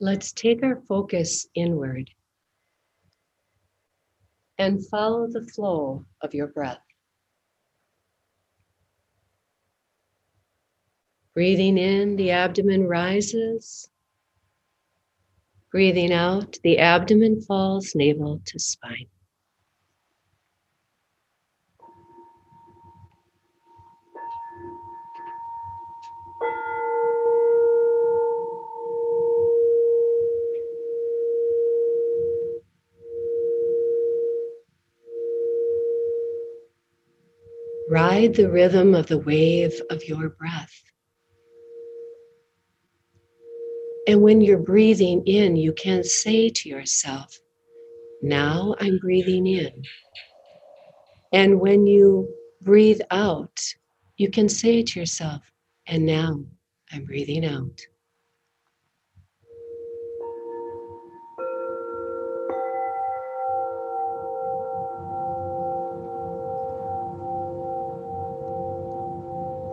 let's take our focus inward and follow the flow of your breath. Breathing in, the abdomen rises. Breathing out, the abdomen falls navel to spine. Ride the rhythm of the wave of your breath. And when you're breathing in, you can say to yourself, Now I'm breathing in. And when you breathe out, you can say to yourself, And now I'm breathing out.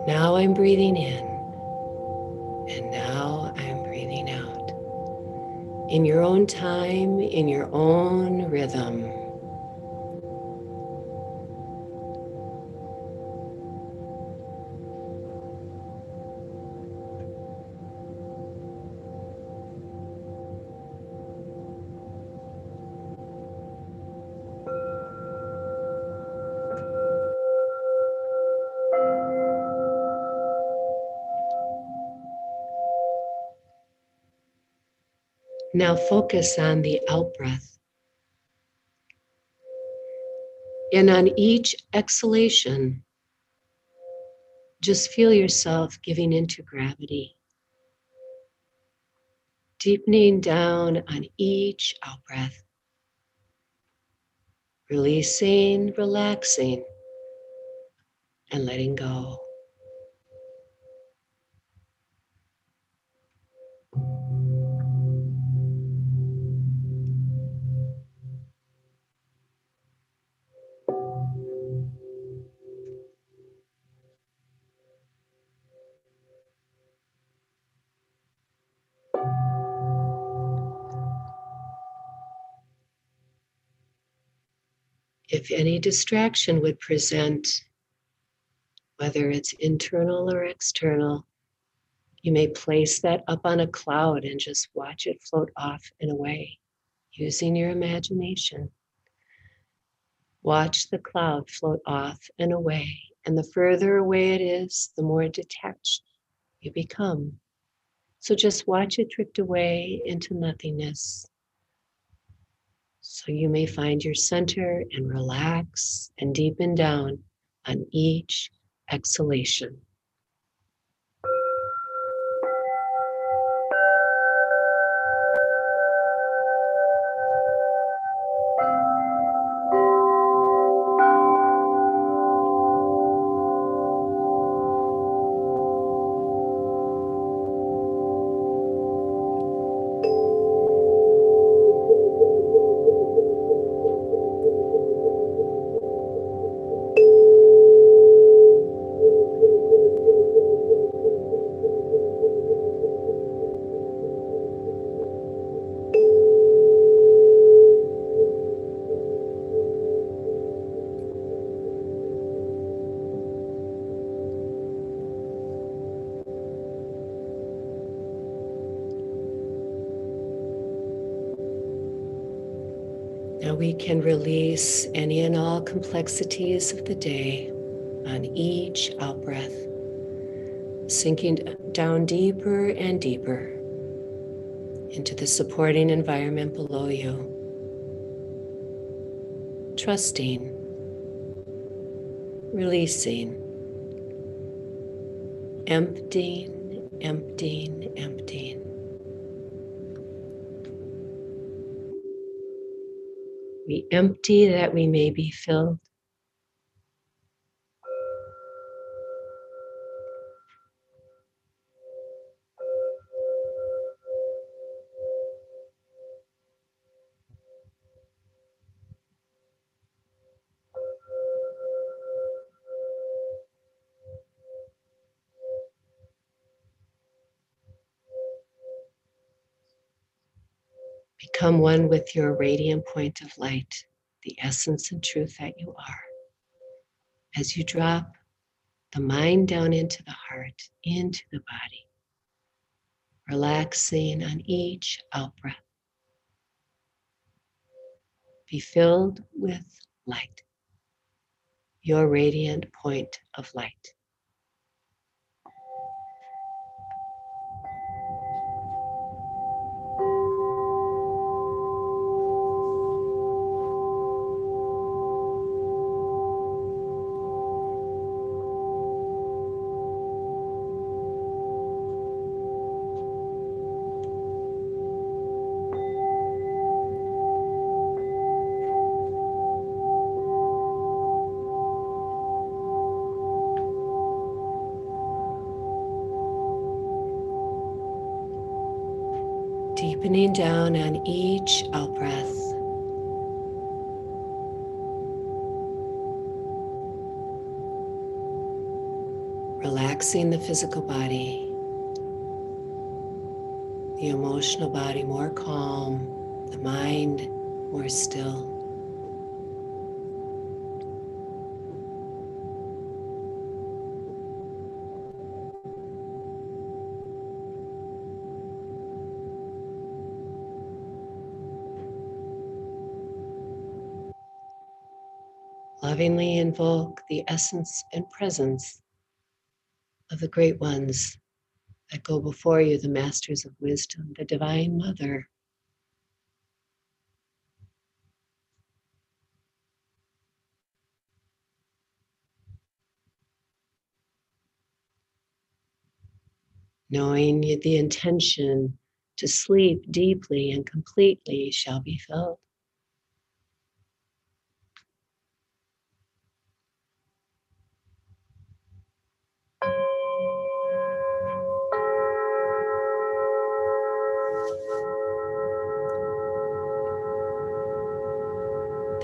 Now I'm breathing in, and now I'm breathing out. In your own time, in your own rhythm. Now focus on the out breath. And on each exhalation, just feel yourself giving into gravity. Deepening down on each out breath. Releasing, relaxing, and letting go. If any distraction would present, whether it's internal or external, you may place that up on a cloud and just watch it float off and away using your imagination. Watch the cloud float off and away, and the further away it is, the more detached you become. So just watch it drift away into nothingness. So you may find your center and relax and deepen down on each exhalation. Can release any and all complexities of the day on each out breath, sinking down deeper and deeper into the supporting environment below you. Trusting, releasing, emptying, emptying, emptying. We empty that we may be filled. Become one with your radiant point of light, the essence and truth that you are. As you drop the mind down into the heart, into the body, relaxing on each out breath. Be filled with light, your radiant point of light. Deepening down on each out breath. Relaxing the physical body, the emotional body more calm, the mind more still. Lovingly invoke the essence and presence of the great ones that go before you, the masters of wisdom, the Divine Mother. Knowing the intention to sleep deeply and completely shall be felt.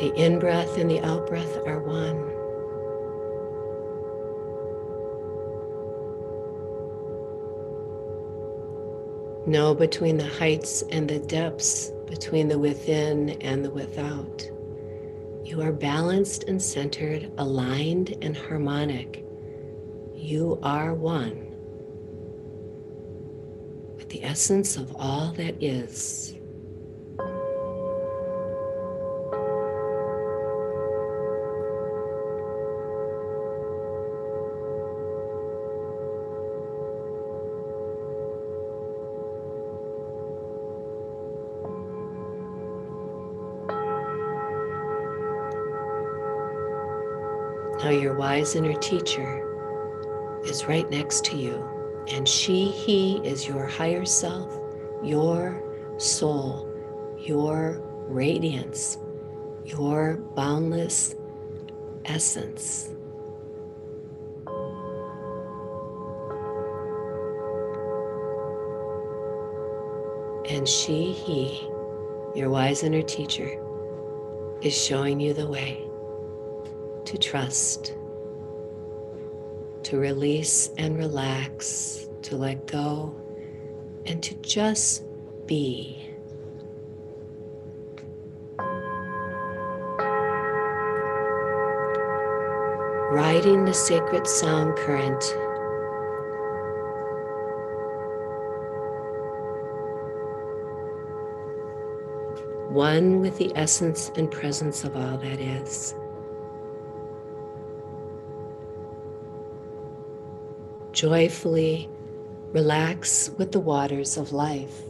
The in breath and the out breath are one. Know between the heights and the depths, between the within and the without. You are balanced and centered, aligned and harmonic. You are one with the essence of all that is. Wise inner teacher is right next to you, and she, he is your higher self, your soul, your radiance, your boundless essence. And she, he, your wise inner teacher, is showing you the way to trust, to release and relax, to let go, and to just be. Riding the sacred sound current one with the essence and presence of all that is. Joyfully relax with the waters of life.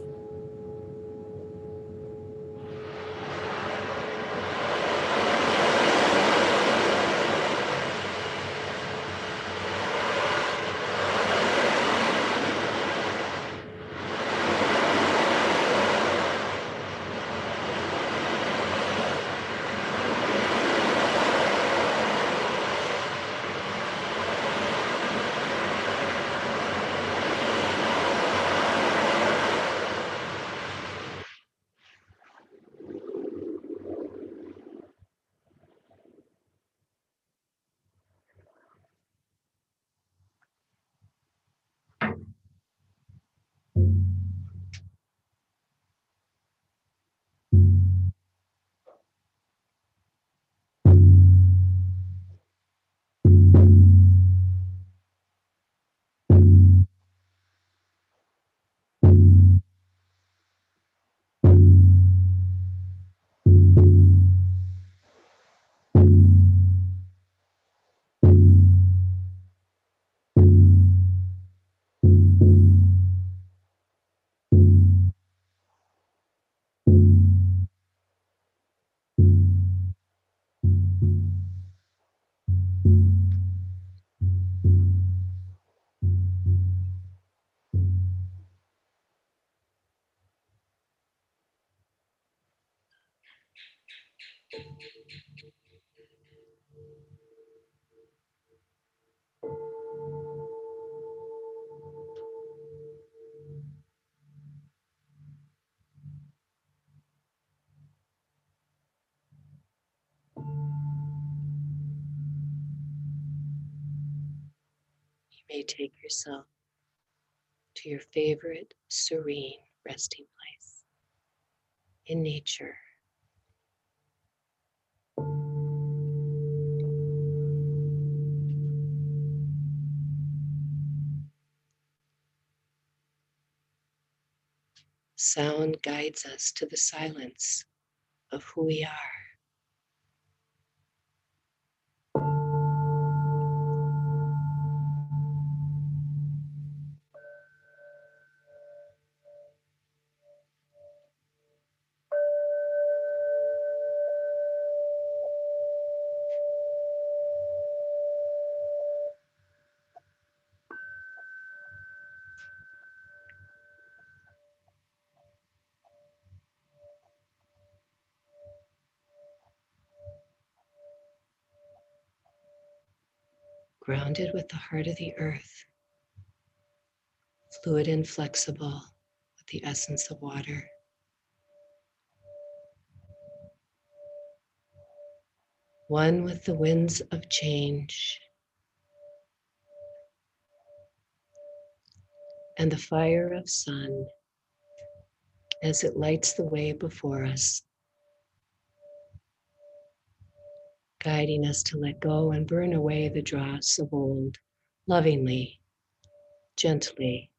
May take yourself to your favorite serene resting place in nature. Sound guides us to the silence of who we are. Grounded with the heart of the earth, fluid and flexible with the essence of water. One with the winds of change and the fire of sun as it lights the way before us. Guiding us to let go and burn away the dross of old, lovingly, gently.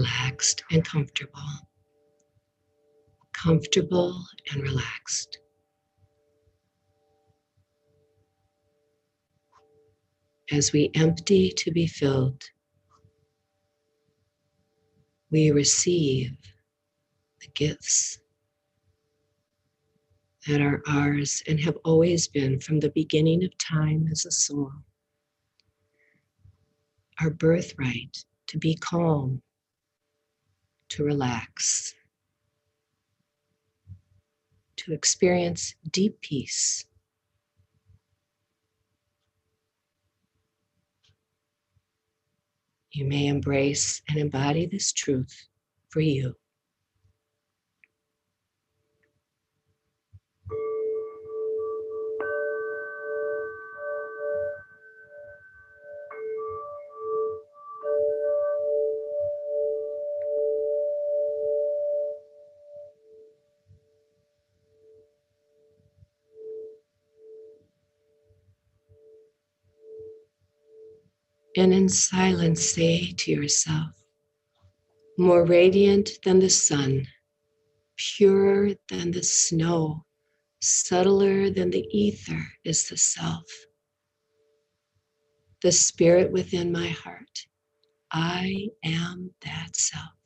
Relaxed and comfortable. Comfortable and relaxed. As we empty to be filled, we receive the gifts that are ours and have always been from the beginning of time as a soul. Our birthright to be calm, to relax, to experience deep peace. You may embrace and embody this truth for you. And in silence say to yourself, more radiant than the sun, purer than the snow, subtler than the ether is the self. The spirit within my heart. I am that self.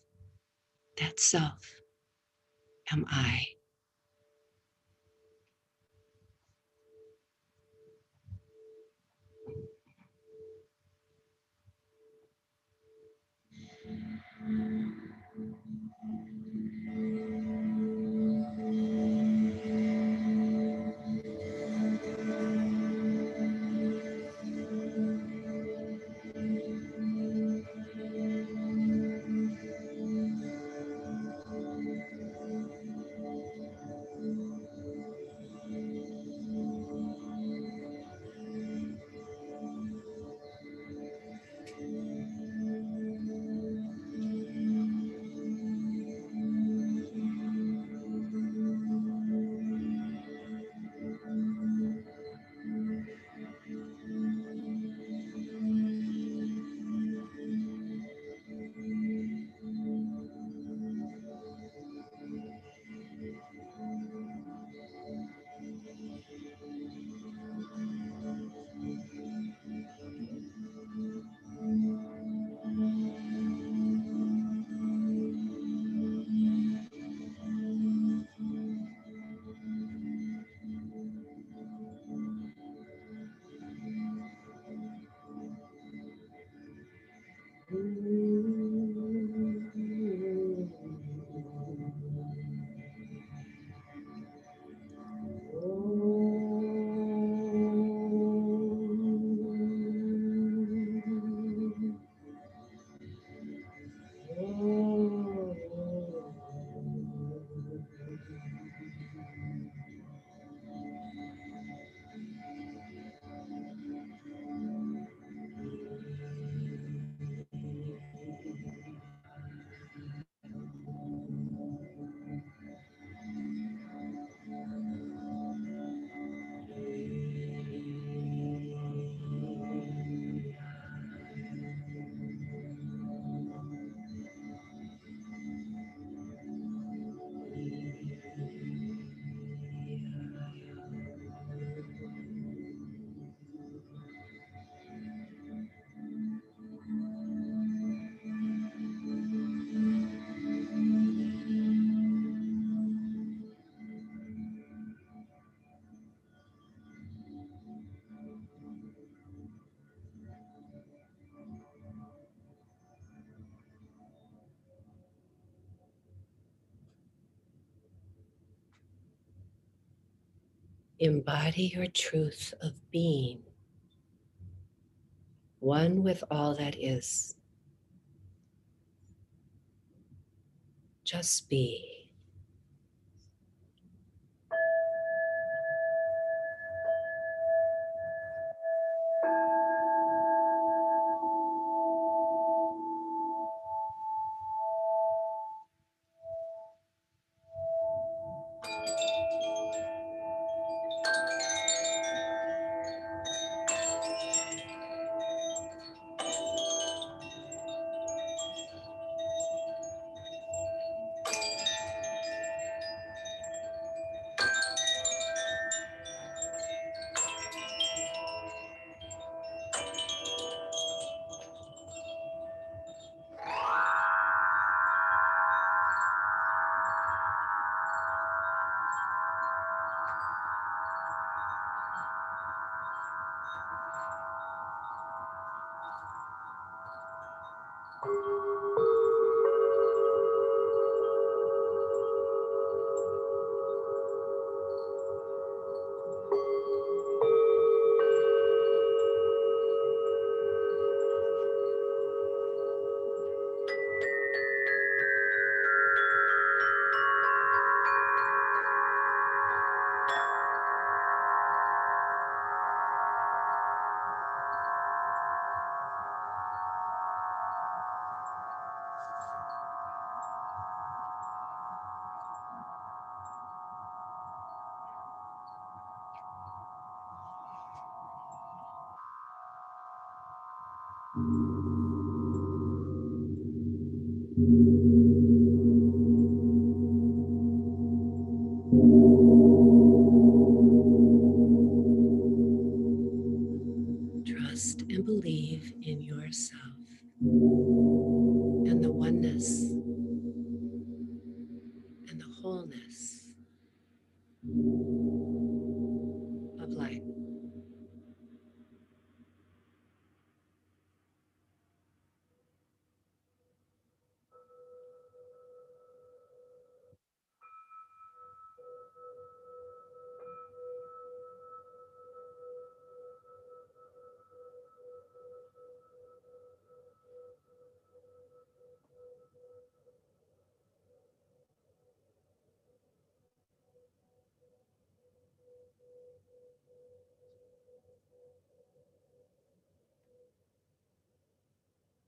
That self am I. embody your truth of being, one with all that is. Just be.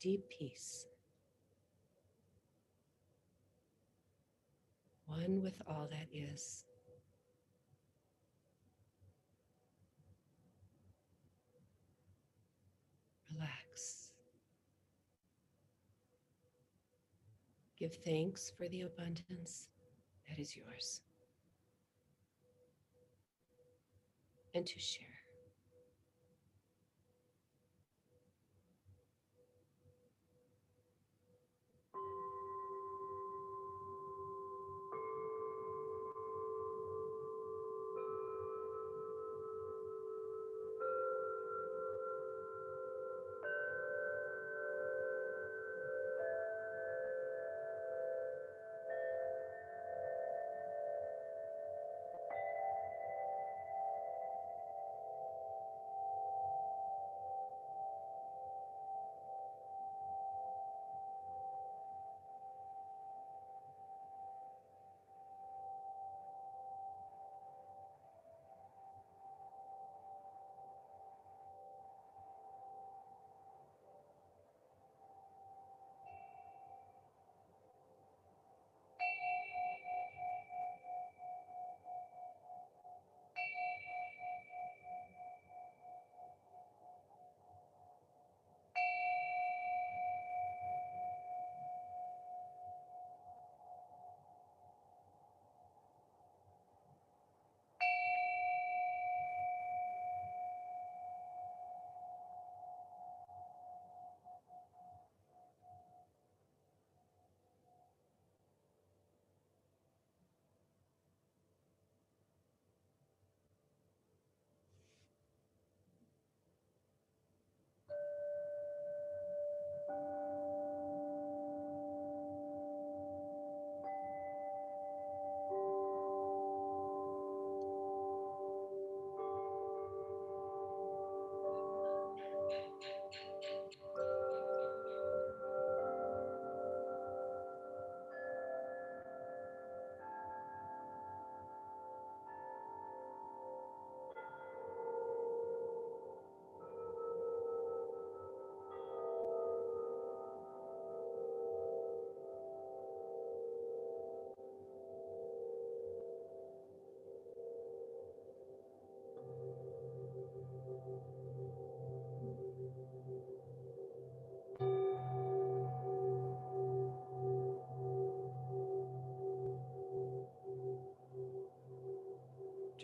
Deep peace. One with all that is. Relax. Give thanks for the abundance that is yours. And to share.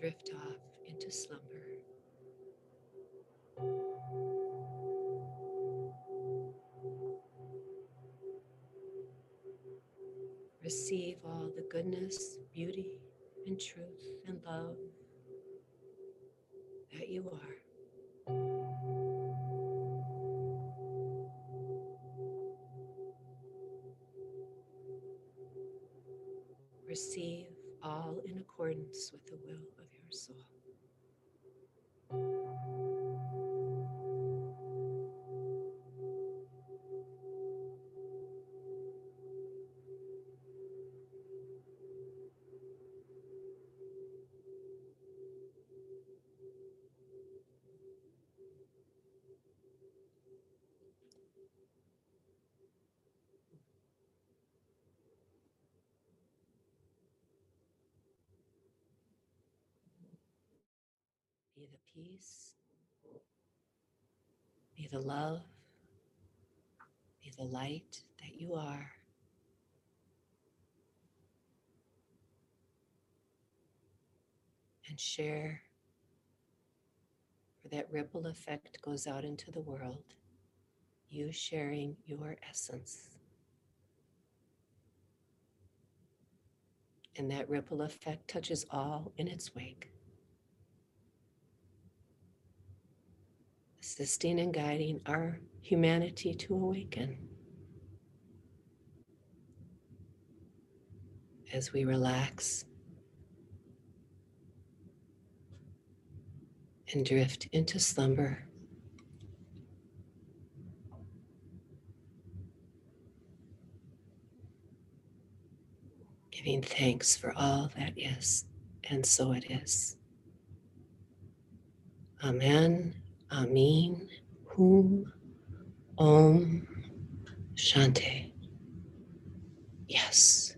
Drift off into slumber. Receive all the goodness, beauty, and truth and love that you are. Receive all in accordance with the will of your soul. Peace, be the love, be the light that you are. And share, for that ripple effect goes out into the world, you sharing your essence. And that ripple effect touches all in its wake. Assisting and guiding our humanity to awaken. As we relax and drift into slumber. Giving thanks for all that is, and so it is. Amen. Amin, Hum, Om, Shanti. Yes.